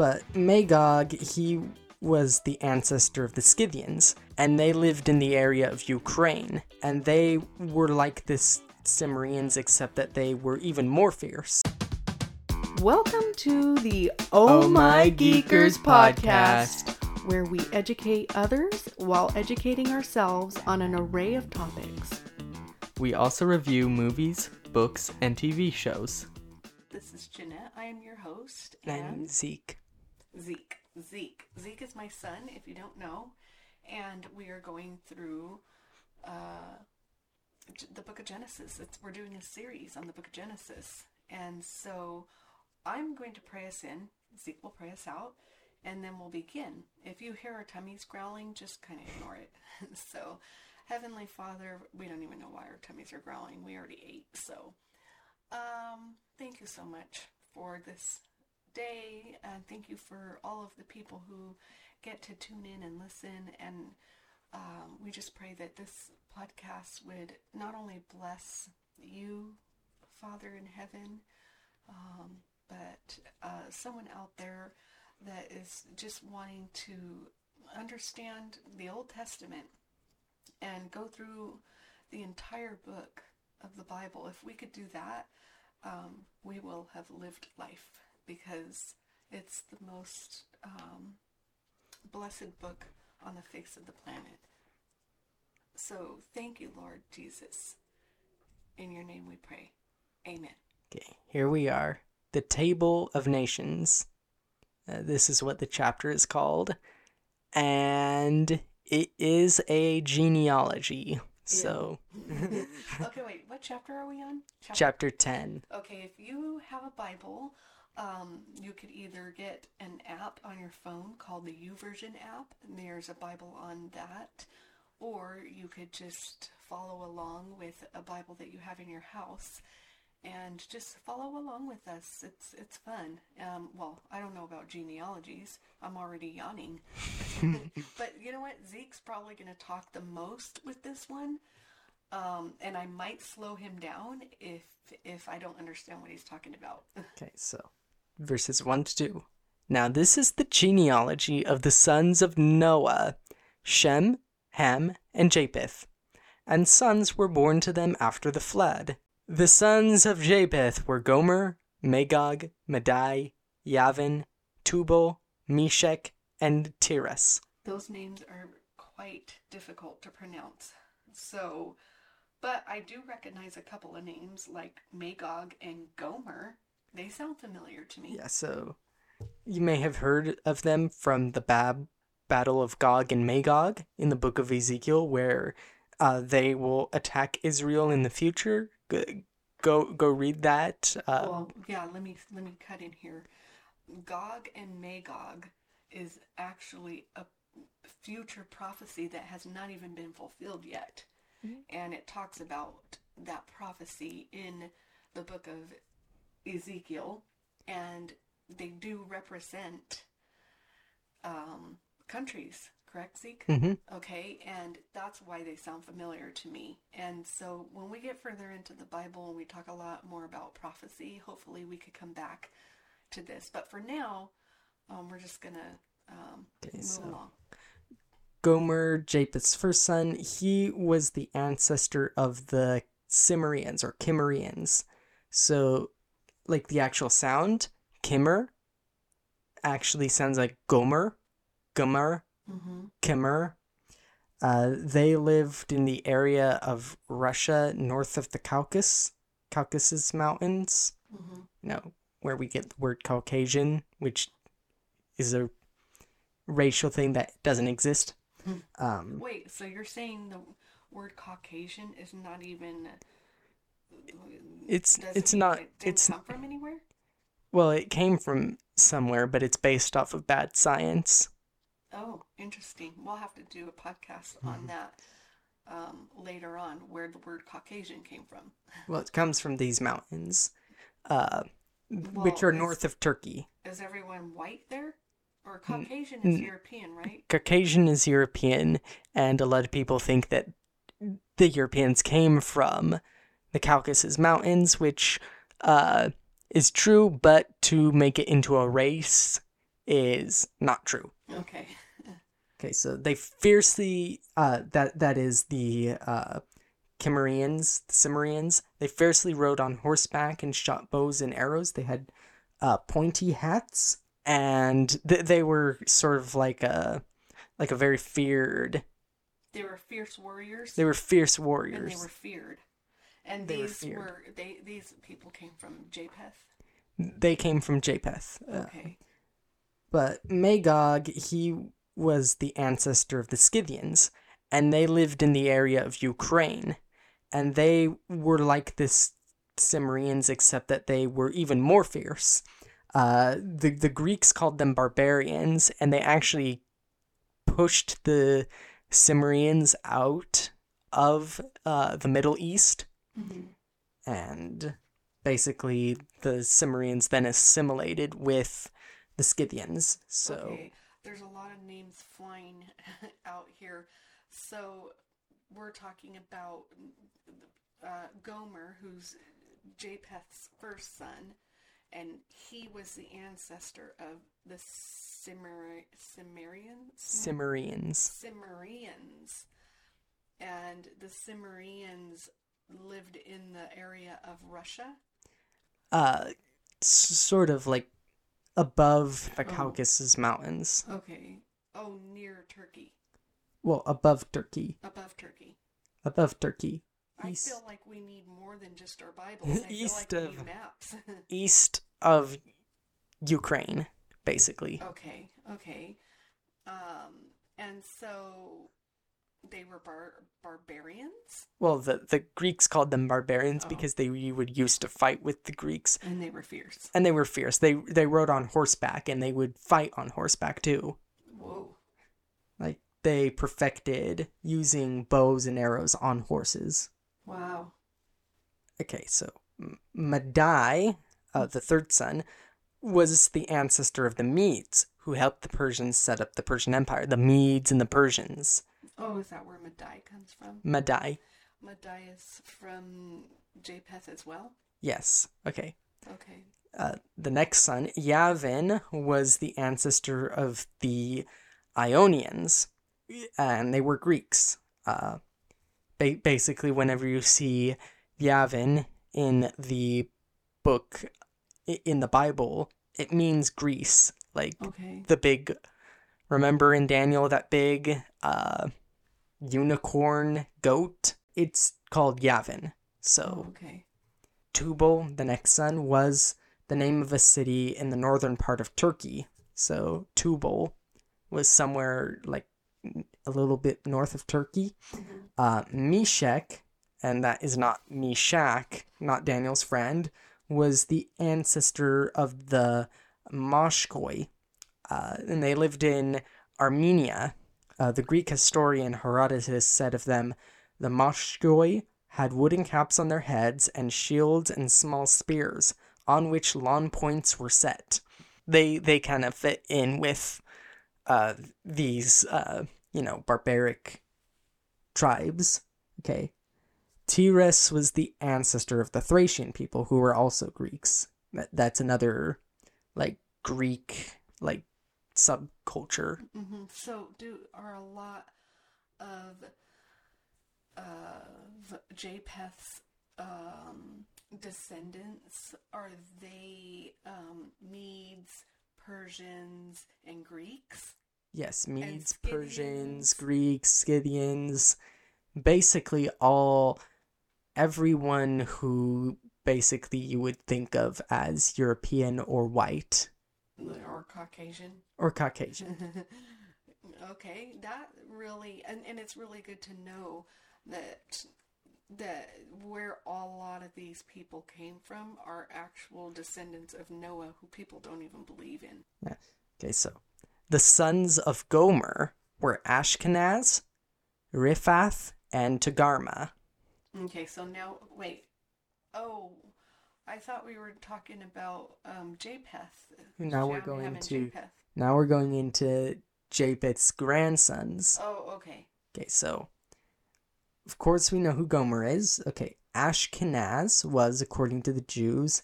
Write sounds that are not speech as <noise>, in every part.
But Magog, he was the ancestor of the Scythians, and they lived in the area of Ukraine, and they were like the Cimmerians, except that they were even more fierce. Welcome to the Oh, oh My Geekers podcast, where we educate others while educating ourselves on an array of topics. We also review movies, books, and TV shows. This is Jeanette. I am your host. And Zeke. Zeke. Zeke. Zeke is my son, if you don't know. And we are going through uh, the book of Genesis. It's, we're doing a series on the book of Genesis. And so I'm going to pray us in. Zeke will pray us out. And then we'll begin. If you hear our tummies growling, just kind of ignore it. <laughs> so Heavenly Father, we don't even know why our tummies are growling. We already ate, so um, thank you so much for this day, and thank you for all of the people who get to tune in and listen. And um, we just pray that this podcast would not only bless you, Father in heaven, um, but uh, someone out there that is just wanting to understand the Old Testament and go through the entire book of the Bible, if we could do that, um, we will have lived life because it's the most um, blessed book on the face of the planet. So thank you, Lord Jesus. In your name we pray. Amen. Okay, here we are. The Table of Nations. Uh, this is what the chapter is called. And it is a genealogy. So. <laughs> okay, wait. What chapter are we on? Chapter, chapter 10. Okay, if you have a Bible, um, you could either get an app on your phone called the YouVersion app, and there's a Bible on that, or you could just follow along with a Bible that you have in your house and just follow along with us. It's it's fun. Um, well, I don't know about genealogies. I'm already yawning. <laughs> but you know what? Zeke's probably going to talk the most with this one, um, and I might slow him down if if I don't understand what he's talking about. <laughs> okay, so verses one to two. Now this is the genealogy of the sons of Noah: Shem, Ham, and Japheth. And sons were born to them after the flood. The sons of Japheth were Gomer, Magog, Madai, Yavin, Tubal, Meshech, and Tiras. Those names are quite difficult to pronounce. So, but I do recognize a couple of names like Magog and Gomer. They sound familiar to me. Yeah, so you may have heard of them from the Bab Battle of Gog and Magog in the book of Ezekiel, where uh, they will attack Israel in the future go go read that. Uh, well, yeah. Let me let me cut in here. Gog and Magog is actually a future prophecy that has not even been fulfilled yet, mm-hmm. and it talks about that prophecy in the book of Ezekiel, and they do represent um, countries correct, Zeke? Mm-hmm. Okay, and that's why they sound familiar to me. And so when we get further into the Bible and we talk a lot more about prophecy, hopefully we could come back to this. But for now, um, we're just going to um, okay, move so. along. Gomer, Japheth's first son, he was the ancestor of the Cimmerians or Kimmerians. So, like the actual sound, Kimmer, actually sounds like Gomer, Gomer, mm-hmm. Kimmer. Uh, they lived in the area of Russia north of the Caucasus, Caucasus Mountains. Mm-hmm. You know, where we get the word Caucasian, which is a racial thing that doesn't exist. Hmm. Um, Wait, so you're saying the word Caucasian is not even? It's it's not. It it's come from anywhere. Well, it came from somewhere, but it's based off of bad science. Oh, interesting. We'll have to do a podcast mm-hmm. on that um, later on, where the word Caucasian came from. <laughs> well, it comes from these mountains, uh, well, which are is, north of Turkey. Is everyone white there? Or Caucasian is European, right? Caucasian is European, and a lot of people think that the Europeans came from the Caucasus Mountains, which uh, is true, but to make it into a race is not true. Okay. Okay, so they fiercely uh that that is the uh Cimmerians, the Cimmerians. They fiercely rode on horseback and shot bows and arrows. They had uh pointy hats and th- they were sort of like a like a very feared. They were fierce warriors. They were fierce warriors. and warriors. they were feared. And They these feared. were they these people came from Japheth. They came from Japheth. Uh, Okay. but Magog, he was the ancestor of the Scythians, and they lived in the area of Ukraine. And they were like the S- Cimmerians, except that they were even more fierce. Uh, the, the Greeks called them barbarians, and they actually pushed the Cimmerians out of uh, the Middle East. Mhm. And basically, the Cimmerians then assimilated with the Scythians. So. Okay. There's a lot of names flying <laughs> out here. So we're talking about uh, Gomer, who's Japheth's first son, and he was the ancestor of the Cimmeri- Cimmerians. Cimmerians. Cimmerians. And the Cimmerians lived in the area of Russia. Uh, sort of like above the Oh. Caucasus Mountains. Okay. Oh, near Turkey. Well, above Turkey. Above Turkey. Above Turkey. I East- feel like we need more than just our Bibles. <laughs> I feel East like we of- need maps. <laughs> East of Ukraine, basically. okay, okay. Um, and so they were bar- barbarians, Well, the, the Greeks called them barbarians Oh. because they would used to fight with the Greeks. and they were fierce. And they were fierce. They they rode on horseback and they would fight on horseback too. Whoa. Like they perfected using bows and arrows on horses. Wow. Okay, so Madai, uh, the third son, was the ancestor of the Medes, who helped the Persians set up the Persian Empire. The Medes and the Persians. Oh, is that where Madai comes from? Madai. Madai is from Japheth as well? Yes. Okay. Okay. Uh, the next son, Yavin, was the ancestor of the Ionians, and they were Greeks. Uh, ba- basically, whenever you see Yavin in the book, in the Bible, it means Greece. Like Okay. the big, remember in Daniel, that big uh, unicorn goat? It's called Yavin. So. Oh, okay. Tubal, the next son, was the name of a city in the northern part of Turkey. So Tubal was somewhere like a little bit north of Turkey. Mhm. Uh, Meshech, and that is not Meshach, not Daniel's friend, was the ancestor of the Moshkoi, uh, and they lived in Armenia. Uh, the Greek historian Herodotus said of them, the Moshkoi had wooden caps on their heads and shields and small spears, on which long points were set. They they kind of fit in with uh, these uh, you know barbaric tribes. Okay, Tiras was the ancestor of the Thracian people, who were also Greeks. That that's another like Greek like subculture. hmm So, do are a lot of of Japheth's um, descendants are they um, Medes, Persians, and Greeks? Yes, Medes, Persians, Greeks, Scythians, basically all everyone who basically you would think of as European or white Or Caucasian? <laughs> or Caucasian. okay, that really, and, and it's really good to know that that where a lot of these people came from are actual descendants of Noah, who people don't even believe in. Okay, so the sons of Gomer were Ashkenaz, Riphath, and Togarma. Okay, so now wait. Oh, I thought we were talking about um, Japheth. Now we're going to- Japheth. Now we're going into Japheth's grandsons. Oh, okay. Okay, so of course we know who Gomer is. Okay, Ashkenaz was, according to the Jews,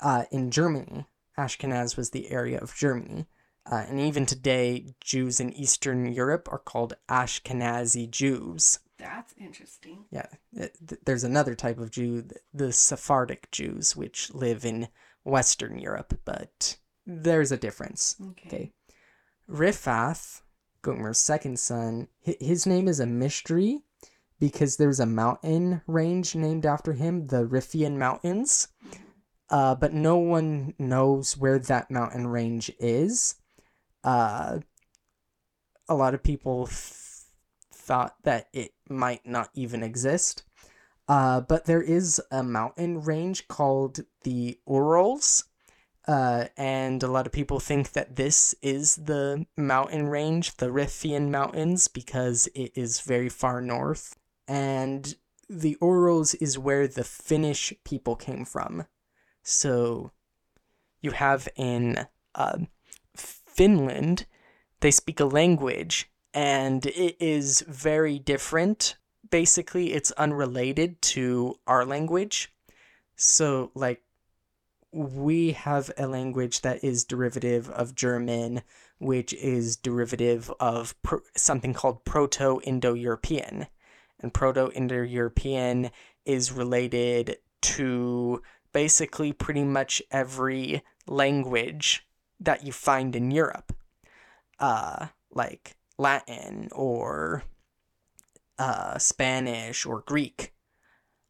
uh, in Germany. Ashkenaz was the area of Germany. Uh, and even today, Jews in Eastern Europe are called Ashkenazi Jews. That's interesting. Yeah, th- th- there's another type of Jew, the Sephardic Jews, which live in Western Europe, but there's a difference. Okay. Okay. Riphath, Gomer's second son, his name is a mystery because there's a mountain range named after him, the Riphian Mountains. Uh, but no one knows where that mountain range is. Uh, a lot of people f- thought that it might not even exist. Uh, but there is a mountain range called the Urals. Uh, and a lot of people think that this is the mountain range, the Riphian Mountains, because it is very far north. And the Urals is where the Finnish people came from. So you have in uh, Finland, they speak a language, and it is very different. Basically, it's unrelated to our language. So, like, we have a language that is derivative of German, which is derivative of pro- something called Proto Indo European. And Proto Indo European is related to basically pretty much every language that you find in Europe, uh, like Latin or uh, Spanish or Greek.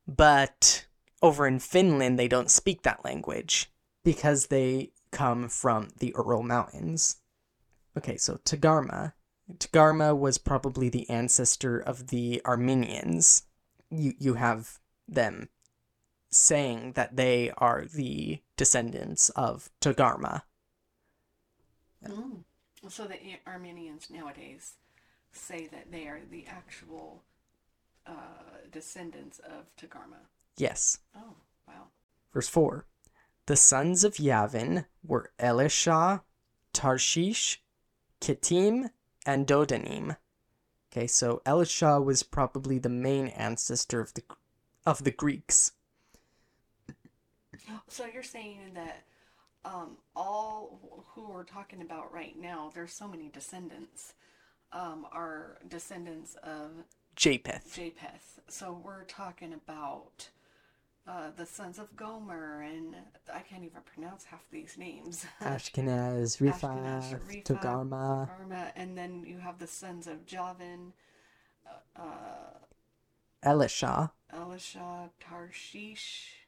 But over in Finland, they don't speak that language because they come from the Ural Mountains. Okay, so Tagarma. Tagarma was probably the ancestor of the Armenians. You you have them saying that they are the descendants of Tagarma. Mm. So the Armenians nowadays say that they are the actual uh, descendants of Tagarma. Yes. Oh, wow. Verse 4 The sons of Yavin were Elisha, Tarshish, Kittim, and Dodanim. Okay, so Elisha was probably the main ancestor of the of the Greeks. <gasps> So you're saying that um, all who we're talking about right now, there's so many descendants, um, are descendants of Japheth. Japheth. So we're talking about uh, the sons of Gomer, and I can't even pronounce half these names. <laughs> Ashkenaz, Riphath, Riphath, Togarma, and then you have the sons of Javan. uh, uh, Elisha, Elisha, Tarshish,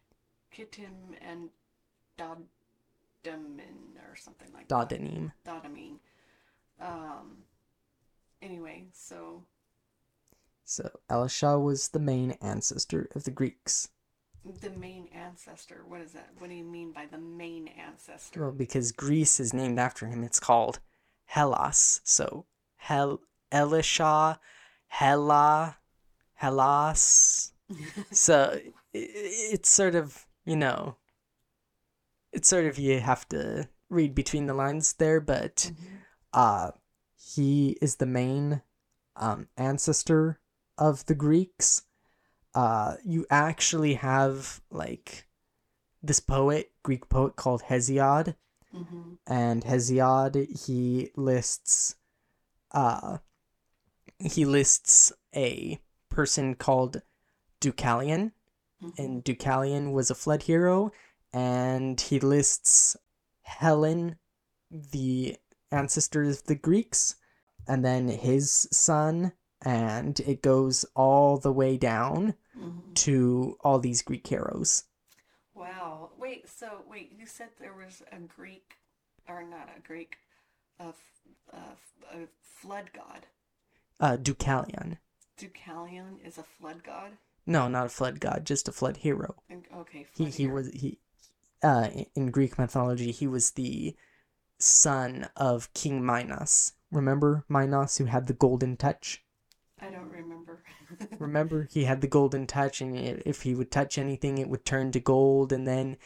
Kittim, and Dodamin, or something like that. Dodanim. Dodamine. Um. Anyway, so So Elisha was the main ancestor of the Greeks. the main ancestor. What is that? What do you mean by the main ancestor? Well, because Greece is named after him, it's called Hellas. So Hel Elisha, Hella, Hellas. <laughs> so i- i- it's sort of you know, it's sort of you have to read between the lines there, but Mhm. uh, he is the main um, ancestor of the Greeks. Uh, you actually have like this poet, Greek poet called Hesiod, Mhm. and Hesiod he lists, uh, he lists a person called Deucalion, Mhm. and Deucalion was a flood hero, and he lists Helen, the ancestor of the Greeks, and then his son, and it goes all the way down Mhm. to all these Greek heroes. Wow. Wait. So wait. You said there was a Greek, or not a Greek, a a flood god. Uh, Deucalion. Deucalion is a flood god. No, not a flood god, just a flood hero. Okay. He flood he hero. was he, uh, in Greek mythology he was the son of King Minos. Remember Minos who had the golden touch? I don't remember. <laughs> Remember he had the golden touch, and if he would touch anything, it would turn to gold. And then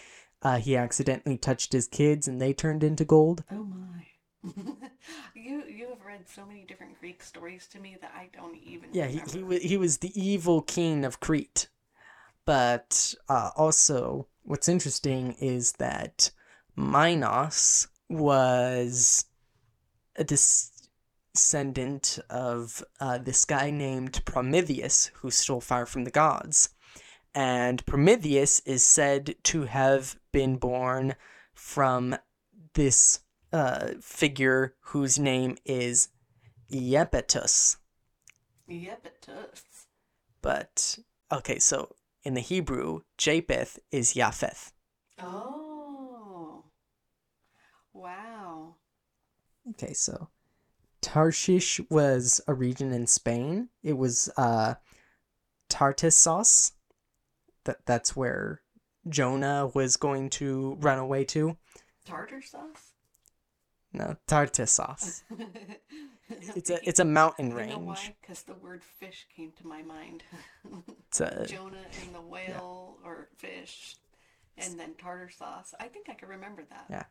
uh, he accidentally touched his kids, and they turned into gold. oh my. <laughs> you you have read so many different Greek stories to me that I don't even. Yeah, he, he was he was the evil king of Crete. But uh, also, what's interesting is that Minos was a descendant of uh, this guy named Prometheus who stole fire from the gods. And Prometheus is said to have been born from this uh, figure whose name is Iapetus. Iapetus. But, okay, so in the Hebrew, Japheth is Japheth. Oh. Wow. Okay, so Tarshish was a region in Spain. It was uh Tartessos. That that's where Jonah was going to run away to. Tartar sauce? No, Tartessos. <laughs> <laughs> It's a it's a mountain You know why? range. Because the word fish came to my mind. <laughs> It's a Jonah and the whale or fish, and then tartar sauce. I think I can remember that. Yeah.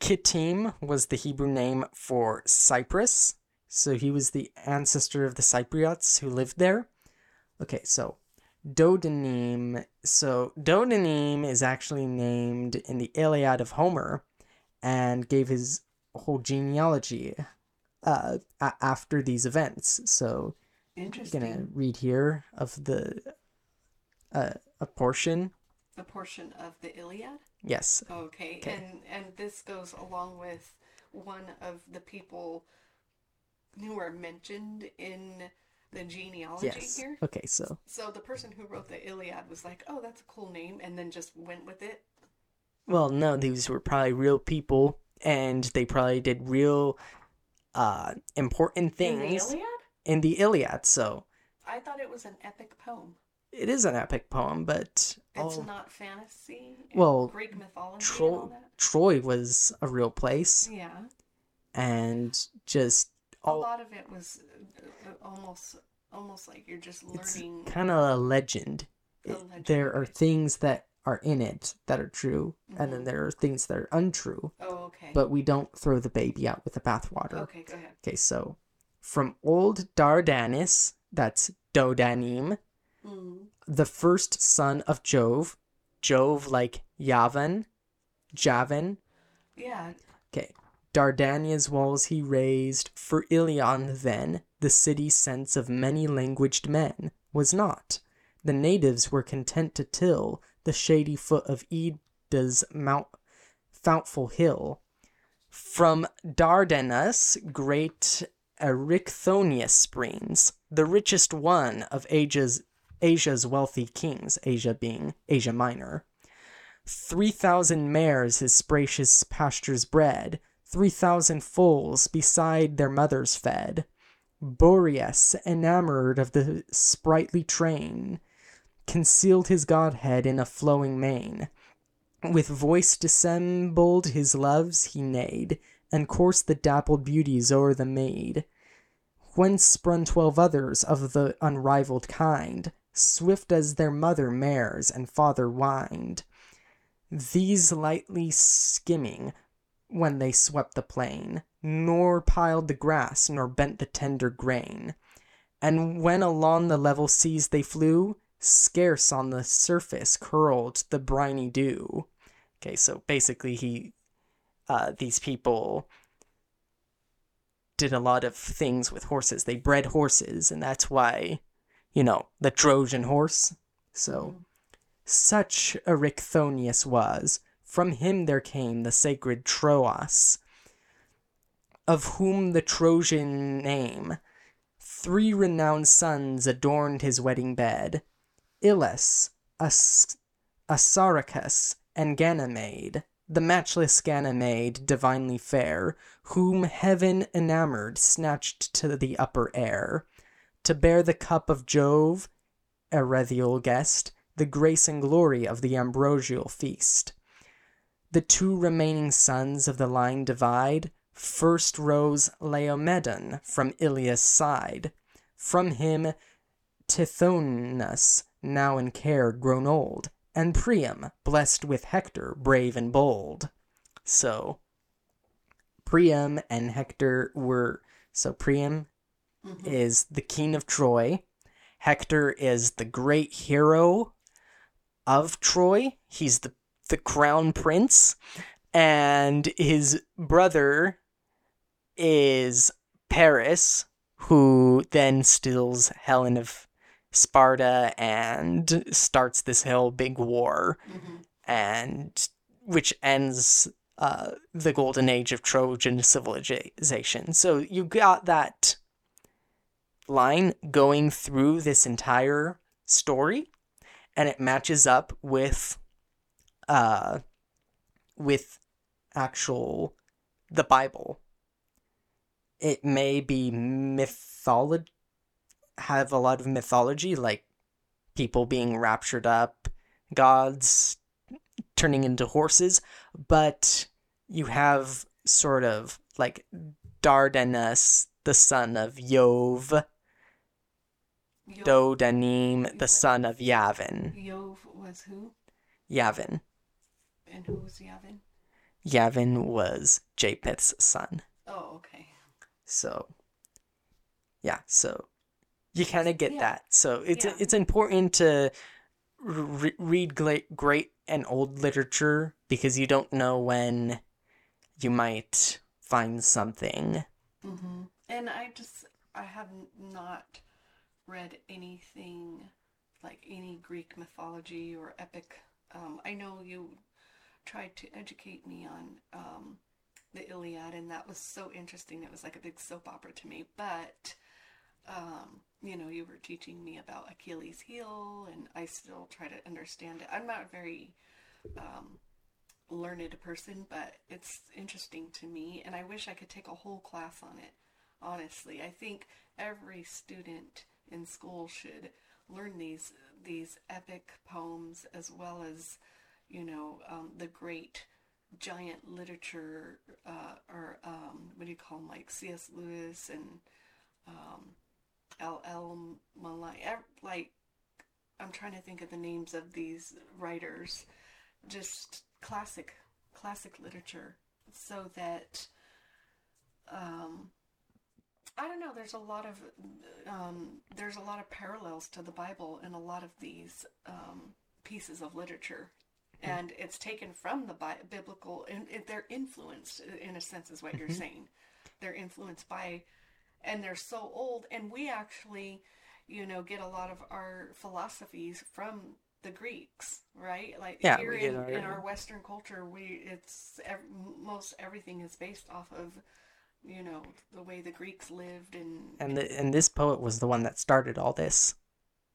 Kittim was the Hebrew name for Cyprus. So he was the ancestor of the Cypriots who lived there. Okay, so Dodanim. So Dodanim is actually named in the Iliad of Homer and gave his whole genealogy uh, a- after these events. So I'm Interesting. gonna read here of the uh, a portion. A portion of the Iliad. Yes, Okay. Okay. and and this goes along with one of the people who are mentioned in the genealogy yes. here. Okay, so So the person who wrote the Iliad was like, "Oh, that's a cool name," and then just went with it. Well, no, these were probably real people, and they probably did real uh important In the things in the Iliad. So I thought it was an epic poem. it is an epic poem, but It's oh, not fantasy. Well, Greek mythology and Tro- all that. Troy was a real place, Yeah, and just a lot of it was uh, almost almost like you're just it's learning. kind of a legend. A It- there are things that are in it that are true, and then Mhm. there are things that are untrue. Oh, okay. But we don't throw the baby out with the bathwater. okay, go ahead. Okay, so from old Dardanus, that's Dodanim, Mm. the first son of Jove, Jove like Yavan, Javan. Yeah. Okay, Dardania's walls he raised for Ilion then, the city sense of many languaged men, was not. The natives were content to till the shady foot of Ida's mount Fountful Hill. From Dardanus, great Erichthonius springs, the richest one of Asia's Asia's wealthy kings, Asia being Asia Minor. Three thousand mares his spacious pastures bred, three thousand foals beside their mothers fed. Boreas, enamored of the sprightly train, concealed his godhead in a flowing mane. With voice dissembled his loves he neighed, and coursed the dappled beauties o'er the maid. Whence sprung twelve others of the unrivalled kind, swift as their mother mares and father wind. These lightly skimming when they swept the plain, nor piled the grass, nor bent the tender grain. And when along the level seas they flew, scarce on the surface curled the briny dew. Okay, so basically, he, uh, these people did a lot of things with horses. They bred horses, and that's why, you know, the Trojan horse. So, such Erichthonius was. From him there came the sacred Troas, of whom the Trojan name. Three renowned sons adorned his wedding bed Ilus, As- and Ganymede, the matchless Ganymede, divinely fair, whom heaven enamored snatched to the upper air, to bear the cup of Jove, Erethial guest, the grace and glory of the ambrosial feast. The two remaining sons of the line divide. First rose Laomedon from Ilia's side. From him Tithonus, now in care grown old, and Priam, blessed with Hector, brave and bold. So, Priam and Hector were. So, Priam Mhm. is the king of Troy. Hector is the great hero of Troy. He's the, the crown prince. And his brother is Paris, who then steals Helen of Sparta and starts this whole big war, hmm and which ends uh, the golden age of Trojan civilization. So you got that line going through this entire story, and it matches up with uh, with actual the Bible. It may be mythology, have a lot of mythology, like people being raptured up, gods turning into horses, but you have sort of like Dardanus, the son of Yov, Yo- Dodanim, the son of Yavin. Yov was who? Yavin. And who was Yavin? Yavin was Japheth's son. Oh, okay. So, yeah, so you kind of get Yeah. that. So it's Yeah. it's important to re- read great, great and old literature because you don't know when you might find something. hmm And I just, I have not read anything like any Greek mythology or epic. Um, I know you tried to educate me on um, the Iliad, and that was so interesting. It was like a big soap opera to me. But, um, you know, you were teaching me about Achilles' heel, and I still try to understand it. I'm not a very um, learned person, but it's interesting to me, and I wish I could take a whole class on it. Honestly, I think every student in school should learn these these epic poems as well as, you know, um, the great giant literature, uh, or um, what do you call them, like C.S. Lewis and um, L. L. Malone. Like, I'm trying to think of the names of these writers. Just classic, classic literature, so that um, I don't know. There's a lot of um, there's a lot of parallels to the Bible in a lot of these um, pieces of literature, and it's taken from the Bi- biblical, and it, they're influenced in a sense, is what you're saying. They're influenced by, and they're so old, and we actually, you know, get a lot of our philosophies from the Greeks, right? Like Yeah, here in, our- in our Western culture, we it's ev- most everything is based off of you know the way the Greeks lived and, And the, and this poet was the one that started all this?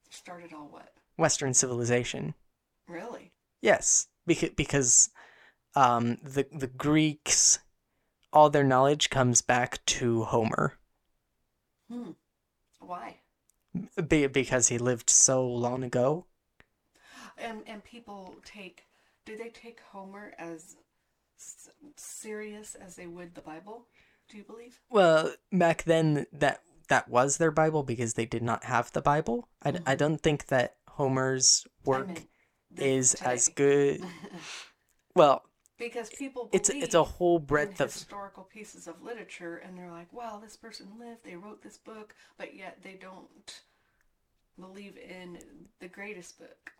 Started all what? Western civilization. really? Yes, because because um, the the Greeks, all their knowledge comes back to Homer, hmm why be, because he lived so long ago. and and people take do they take Homer as s- serious as they would the Bible? Do you believe? Well, back then that that was their Bible because they did not have the Bible. I I don't think that Homer's work meant this is as good. <laughs> Well, because people it's believe it's a whole in breadth of historical pieces of literature and they're like wow this person lived they wrote this book but yet they don't believe in the greatest book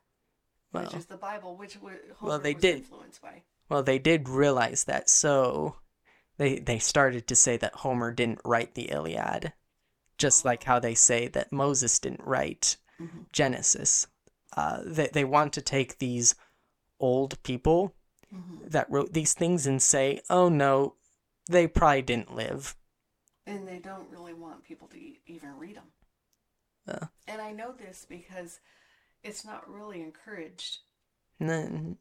which well, is the bible which Homer Well, they was did. influenced by well they did realize that, so they they started to say that Homer didn't write the Iliad, just like how they say that Moses didn't write Mhm. Genesis. Uh, they they want to take these old people Mhm. that wrote these things and say, oh no, they probably didn't live. and they don't really want people to even read them Uh. and i know this because it's not really encouraged N-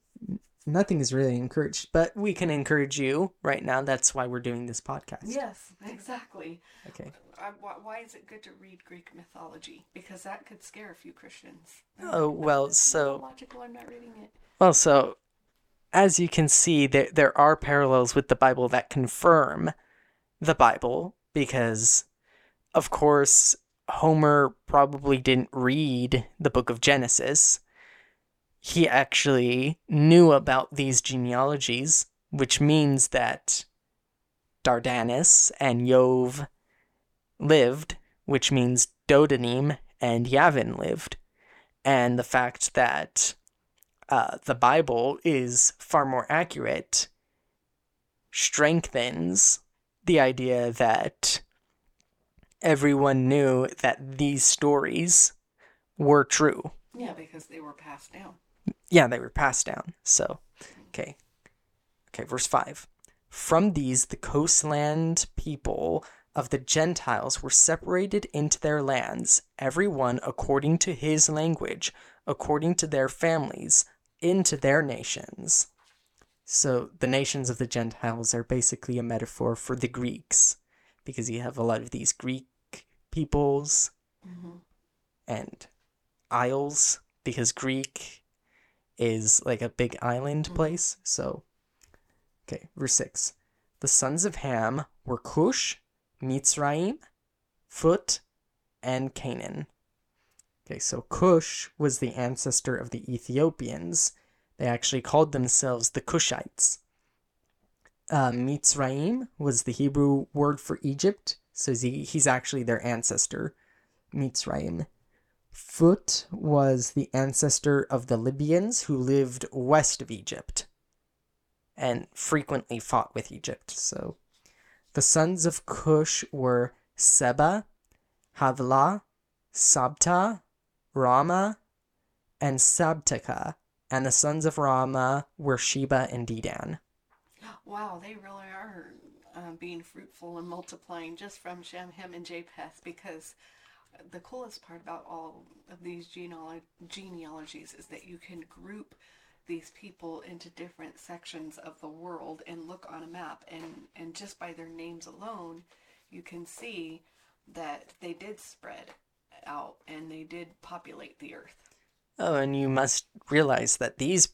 nothing is really encouraged, but we can encourage you right now. That's why we're doing this podcast. yes exactly Okay. I, why is it good to read greek mythology because that could scare a few christians Oh, well, so- logical i'm not reading it Well, so as you can see, there there are parallels with the Bible that confirm the Bible because, of course, Homer probably didn't read the book of Genesis. He actually knew about these genealogies, which means that Dardanus and Yov lived, which means Dodanim and Yavin lived. And the fact that uh, the Bible is far more accurate strengthens the idea that everyone knew that these stories were true. Yeah, because they were passed down. Yeah, they were passed down. So, okay. Okay, verse 5. From these, the coastland people of the Gentiles were separated into their lands, every one according to his language, according to their families, into their nations. So the nations of the Gentiles are basically a metaphor for the Greeks, because you have a lot of these Greek peoples Mm-hmm. and isles, because Greek is like a big island Mhm. place. So, okay, verse 6. The sons of Ham were Cush, Mitzrayim, Phut, and Canaan. Okay, so Cush was the ancestor of the Ethiopians. They actually called themselves the Cushites. Uh, Mitzrayim was the Hebrew word for Egypt, so he, he's actually their ancestor, Mitzrayim. Phut was the ancestor of the Libyans who lived west of Egypt and frequently fought with Egypt. So the sons of Cush were Seba, Havilah, Sabta, Rama, and Sabtaka. And the sons of Rama were Sheba and Dedan. Wow, they really are uh, being fruitful and multiplying just from Shem, Ham, and Japheth because the coolest part about all of these genealo- genealogies is that you can group these people into different sections of the world and look on a map and, and just by their names alone you can see that they did spread out and they did populate the earth. Oh, and you must realize that these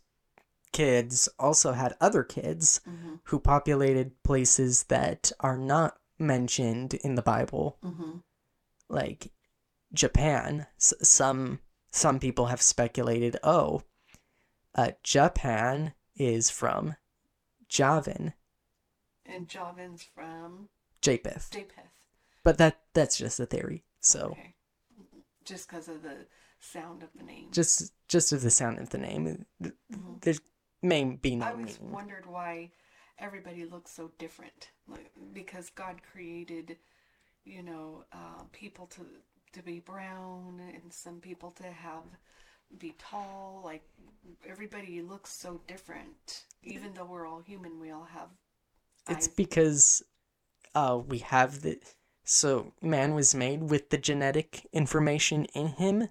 kids also had other kids Mm-hmm. who populated places that are not mentioned in the Bible, Mm-hmm. like Japan. S- some some people have speculated, oh, uh, Japan is from Javan, And Javan's from Japheth, Japheth. but that that's just a theory. So Okay. Just because of the sound of the name. just just of the sound of the name, Mhm. there may be no I always meaning. wondered why everybody looks so different. Like, because God created, you know, uh, people to to be brown and some people to have be tall. Like everybody looks so different. Even though we're all human, we all have. It's eyes. because uh we have the so man was made with the genetic information in him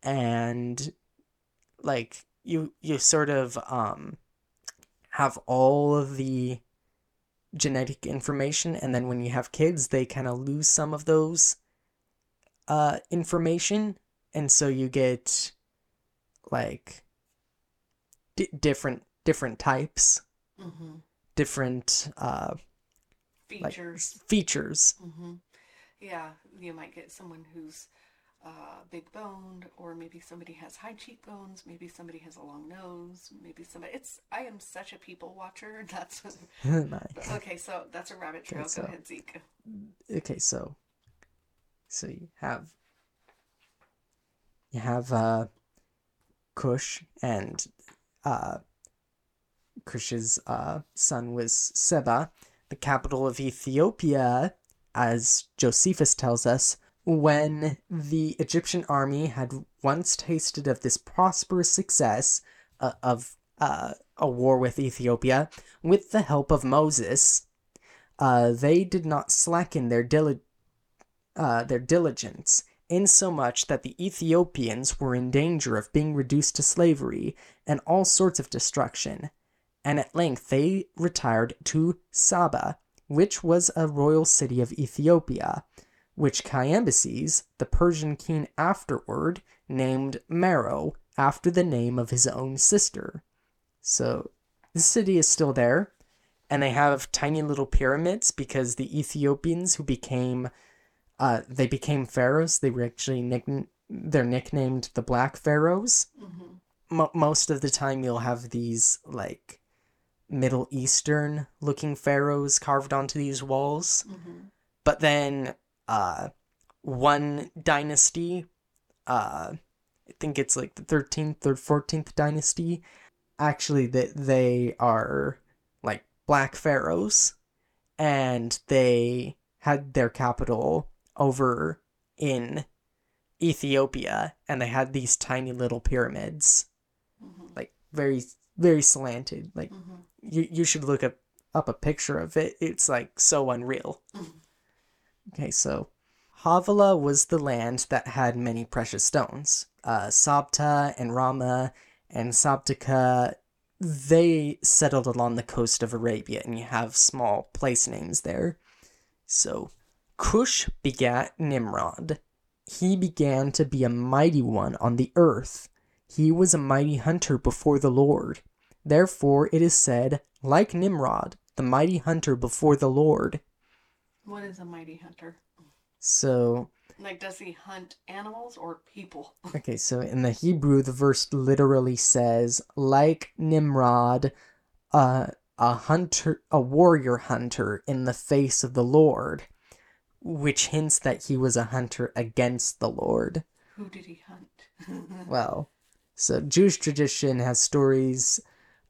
and like you you sort of um have all of the genetic information and then when you have kids they kind of lose some of those uh information and so you get like di- different different types Mhm. different uh like features. features hmm Yeah, you might get someone who's uh, big boned, or maybe somebody has high cheekbones. Maybe somebody has a long nose. Maybe somebody. It's. I am such a people watcher. <laughs> That's. My- <laughs> okay, so that's a rabbit trail. so- Go ahead, Zeke. okay so so you have you have uh kush and uh kush's uh son was seba the capital of ethiopia as josephus tells us when the egyptian army had once tasted of this prosperous success uh, of uh, a war with ethiopia with the help of moses uh, they did not slacken their dili- uh, their diligence, insomuch that the Ethiopians were in danger of being reduced to slavery and all sorts of destruction. And at length they retired to Saba, which was a royal city of Ethiopia, which Cambyses, the Persian king, afterward named Mero after the name of his own sister. So the city is still there, and they have tiny little pyramids because the Ethiopians who became uh they became pharaohs. They were actually nick- they're nicknamed the black pharaohs. Hmm Mo- most of the time you'll have these like middle eastern looking pharaohs carved onto these walls hmm but then uh one dynasty uh i think it's like the 13th or 14th dynasty actually that they are like black pharaohs and they had their capital over in Ethiopia, and they had these tiny little pyramids, Mhm. like very very slanted. Like Mhm. You you should look up up a picture of it. It's like so unreal. <laughs> Okay, so Havilah was the land that had many precious stones. Uh, Sabta and Rama and Sabtika, they settled along the coast of Arabia, and you have small place names there. So Cush begat Nimrod. He began to be a mighty one on the earth. He was a mighty hunter before the Lord. Therefore it is said, like Nimrod, the mighty hunter before the Lord. What is a mighty hunter? So, Like, does he hunt animals or people? <laughs> okay, so in the Hebrew, the verse literally says, like Nimrod, uh, a hunter, a warrior hunter in the face of the Lord, which hints that he was a hunter against the Lord. Who did he hunt? <laughs> Well, so Jewish tradition has stories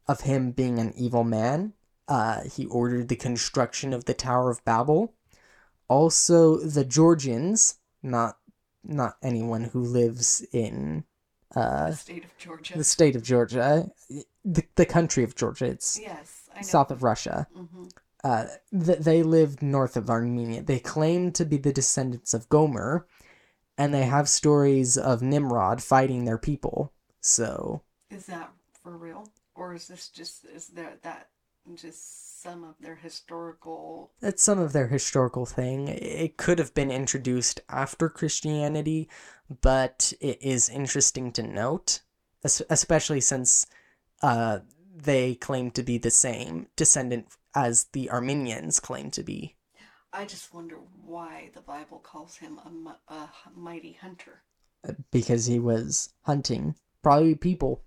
of him being an evil man. Uh, he ordered the construction of the Tower of Babel. Also, the Georgians, not not anyone who lives in uh, the state of Georgia. the state of Georgia, the, the country of Georgia. It's yes, I know. south of Russia. hmm Uh, th- they lived north of Armenia. They claim to be the descendants of Gomer, and they have stories of Nimrod fighting their people. So, Is that for real, or is this just is there that just some of their historical? that's some of their historical thing. It could have been introduced after Christianity, but it is interesting to note, especially since uh, they claim to be the same descendant as the Armenians claim to be. I just wonder why the Bible calls him a, a mighty hunter. because he was hunting probably people.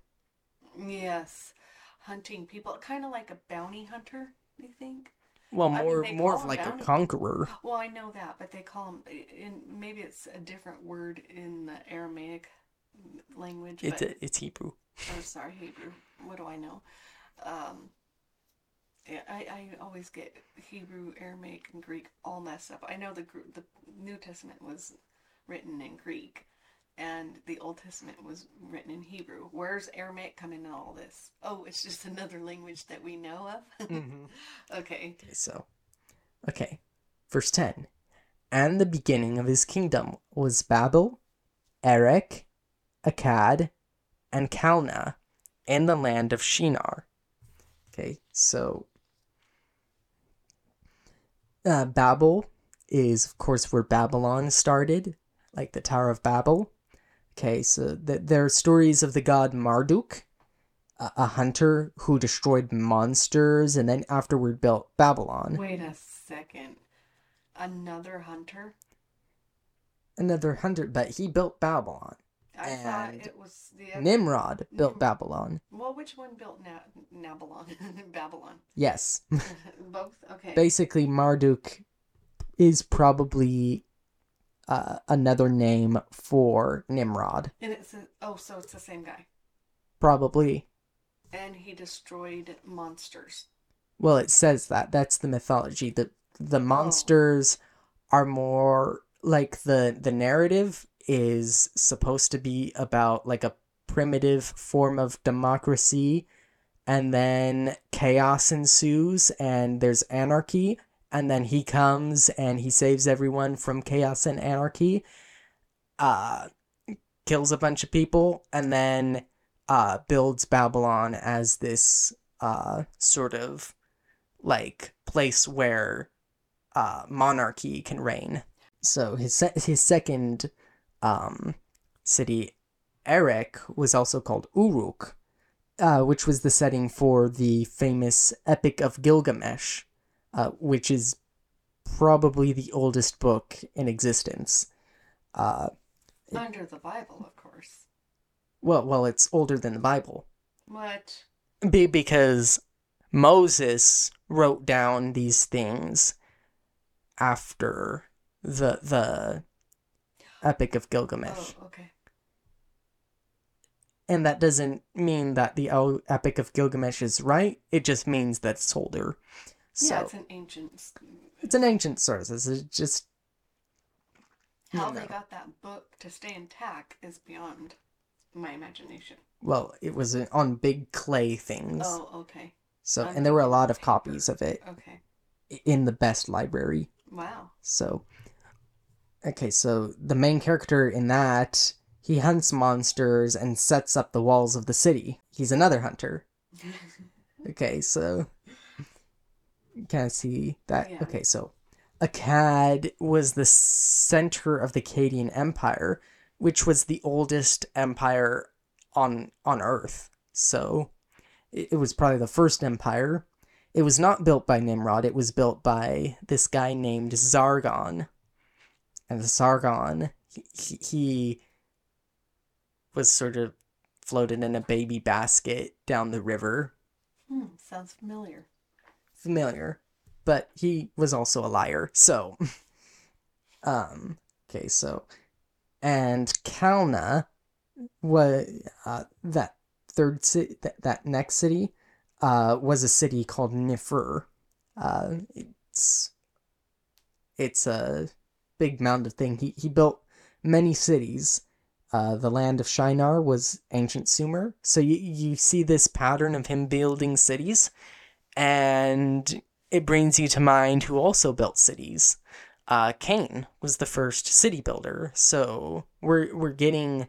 Yes, hunting people, kind of like a bounty hunter. You think? Well, I mean, more more of like bounty- a conqueror. Well, I know that, but they call him. In maybe it's a different word in the Aramaic language. It's but, it's Hebrew. oh, sorry, Hebrew. What do I know? Um, yeah, I, I always get Hebrew, Aramaic, and Greek all messed up. I know the the New Testament was written in Greek, and the Old Testament was written in Hebrew. Where's Aramaic come in all this? Oh, it's just <laughs> another language that we know of. Mhm. <laughs> okay. Okay, so okay, verse ten, and the beginning of his kingdom was Babel, Erech, Akkad, and Calneh, in the land of Shinar. Okay, so uh, Babel is of course where Babylon started, like the Tower of Babel. Okay, so th- there are stories of the god Marduk, a, a hunter who destroyed monsters and then afterward built Babylon. Wait a second. Another hunter? Another hunter, but he built Babylon. I thought And it was the other. Nimrod <laughs> built Nim- Babylon. Well, which one built Na- Nabalon? <laughs> Babylon. Yes. <laughs> Both? Okay. Basically, Marduk is probably uh, another name for Nimrod. and it's a, oh, so it's the same guy. Probably. And he destroyed monsters. Well, it says that. That's the mythology. The the monsters are more like the the narrative is supposed to be about like a primitive form of democracy and then chaos ensues and there's anarchy and then he comes and he saves everyone from chaos and anarchy uh kills a bunch of people and then uh builds babylon as this uh sort of like place where uh monarchy can reign. So his se- his second um city Erech was also called Uruk uh, which was the setting for the famous Epic of Gilgamesh, uh, which is probably the oldest book in existence. Uh, Under the Bible, of course. well, well, it's older than the Bible. What? Be- because Moses wrote down these things after the the Epic of Gilgamesh. Oh, okay. And that doesn't mean that the Epic of Gilgamesh is right. It just means that it's older. So yeah, it's an ancient. it's an ancient source. It's just How they got that book to stay intact is beyond my imagination. well, it was uh, on big clay things. Oh, okay. so and there were a lot of paper. copies of it Okay. in the best library. Wow. So, okay, so the main character in that, he hunts monsters and sets up the walls of the city. He's another hunter. <laughs> Okay, so can I see that? Yeah. Okay, so Akkad was the center of the Akkadian Empire, which was the oldest empire on on Earth. So it, it was probably the first empire. It was not built by Nimrod. It was built by this guy named Sargon. And Sargon, he, he, he was sort of floated in a baby basket down the river Hmm, sounds familiar. Familiar, but he was also a liar. So, <laughs> um, okay, so, and Calneh was uh, that third city, that, that next city, uh, was a city called Nippur. Uh, it's it's a big mound of thing. He he built many cities. Uh, the land of Shinar was ancient Sumer. So you you see this pattern of him building cities and it brings you to mind who also built cities. Uh, Cain was the first city builder, so we're we're getting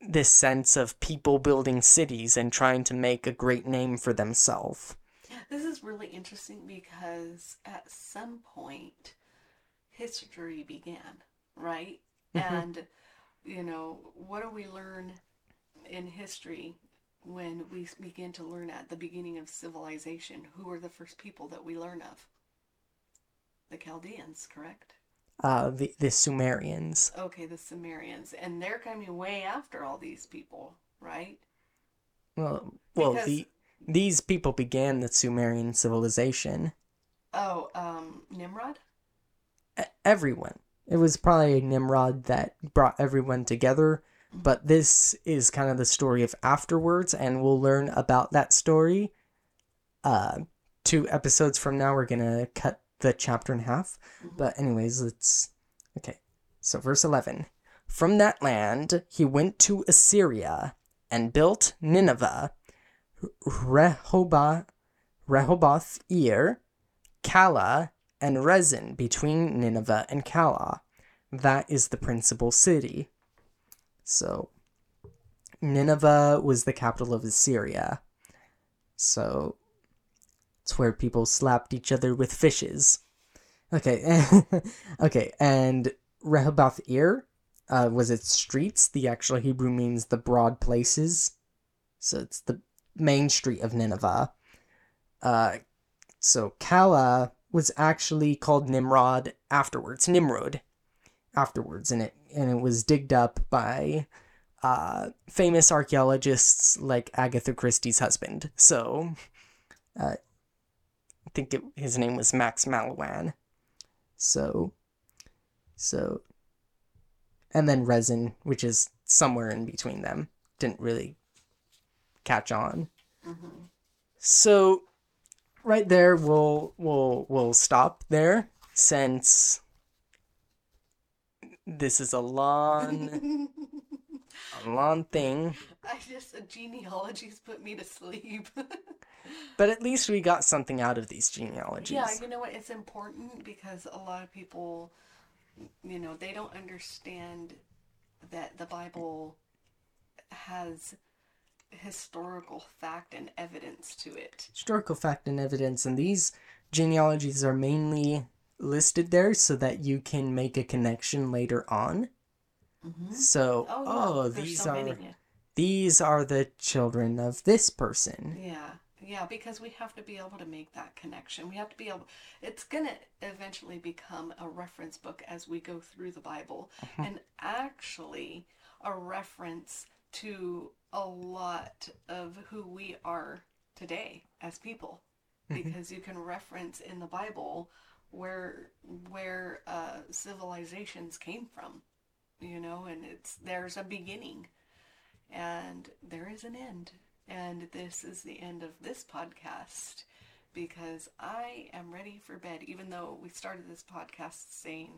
this sense of people building cities and trying to make a great name for themselves. This is really interesting because at some point history began, right? Mhm. And you know, what do we learn in history when we begin to learn at the beginning of civilization? Who are the first people that we learn of? The Chaldeans, correct? Uh, the the Sumerians. Okay, the Sumerians, and they're coming way after all these people, right? Well, well, Because- the these people began the Sumerian civilization. Oh, um, Nimrod. Everyone. It was probably Nimrod that brought everyone together, but this is kind of the story of afterwards, and we'll learn about that story. Uh, two episodes from now, we're gonna cut the chapter in half. But anyways, let's okay. So verse eleven. From that land he went to Assyria and built Nineveh, Rehoboth, Rehoboth Ir, Calah, and Resen between Nineveh and Calah. That is the principal city. So Nineveh was the capital of Assyria. So it's where people slapped each other with fishes. Okay, <laughs> okay, and Rehoboth Ir uh, was its streets. The actual Hebrew means the broad places. So it's the main street of Nineveh. Uh, so Calah was actually called Nimrod afterwards, Nimrod afterwards, and it and it was digged up by uh, famous archaeologists like Agatha Christie's husband. So uh, I think it, his name was Max Mallowan. So, so, and then Resen, which is somewhere in between them, didn't really catch on. Mm-hmm. So, right there, we'll we'll we'll stop there since this is a long a long thing. I just genealogies put me to sleep. <laughs> But at least we got something out of these genealogies. yeah, you know what? It's important because a lot of people, you know, they don't understand that the Bible has historical fact and evidence to it. historical fact and evidence, and these genealogies are mainly listed there so that you can make a connection later on. Mm-hmm. So, Oh, oh, yeah, there's these so are many. these are the children of this person. Yeah, yeah, because we have to be able to make that connection. We have to be able. It's gonna eventually become a reference book as we go through the Bible, and actually a reference to a lot of who we are today as people, because you can reference in the Bible where where uh, civilizations came from, you know, and it's there's a beginning and there is an end. And this is the end of this podcast because I am ready for bed, even though we started this podcast saying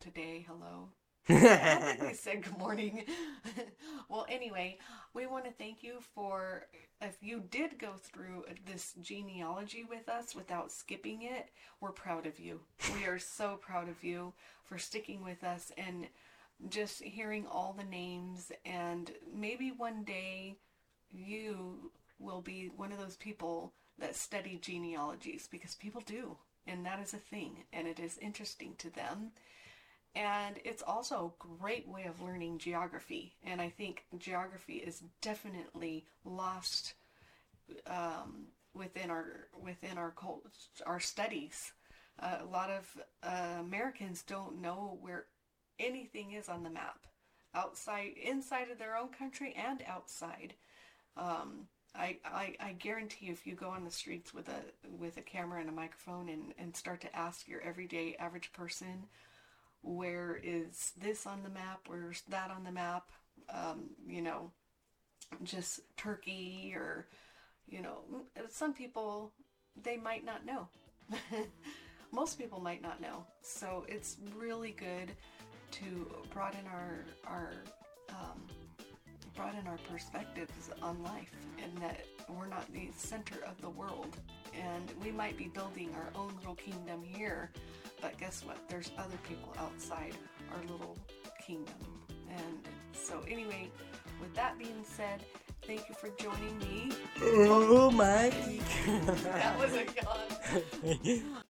today, hello. I we <laughs> said good morning. <laughs> well, anyway, we want to thank you for if you did go through this genealogy with us without skipping it. We're proud of you. We are so proud of you for sticking with us and just hearing all the names. And maybe one day you will be one of those people that study genealogies because people do, and that is a thing, and it is interesting to them. And it's also a great way of learning geography. And I think geography is definitely lost um, within our within our our studies. Uh, a lot of uh, Americans don't know where anything is on the map, outside, inside of their own country, and outside. Um, I, I, I guarantee you if you go on the streets with a with a camera and a microphone and, and start to ask your everyday average person where is this on the map where's that on the map um, you know just turkey or you know some people they might not know. <laughs> Most people might not know. So it's really good to broaden our our um, broaden our perspectives on life and that we're not the center of the world. And we might be building our own little kingdom here but guess what? There's other people outside our little kingdom. And so anyway with that being said thank you for joining me. Oh my. <laughs> that was a yawn <laughs>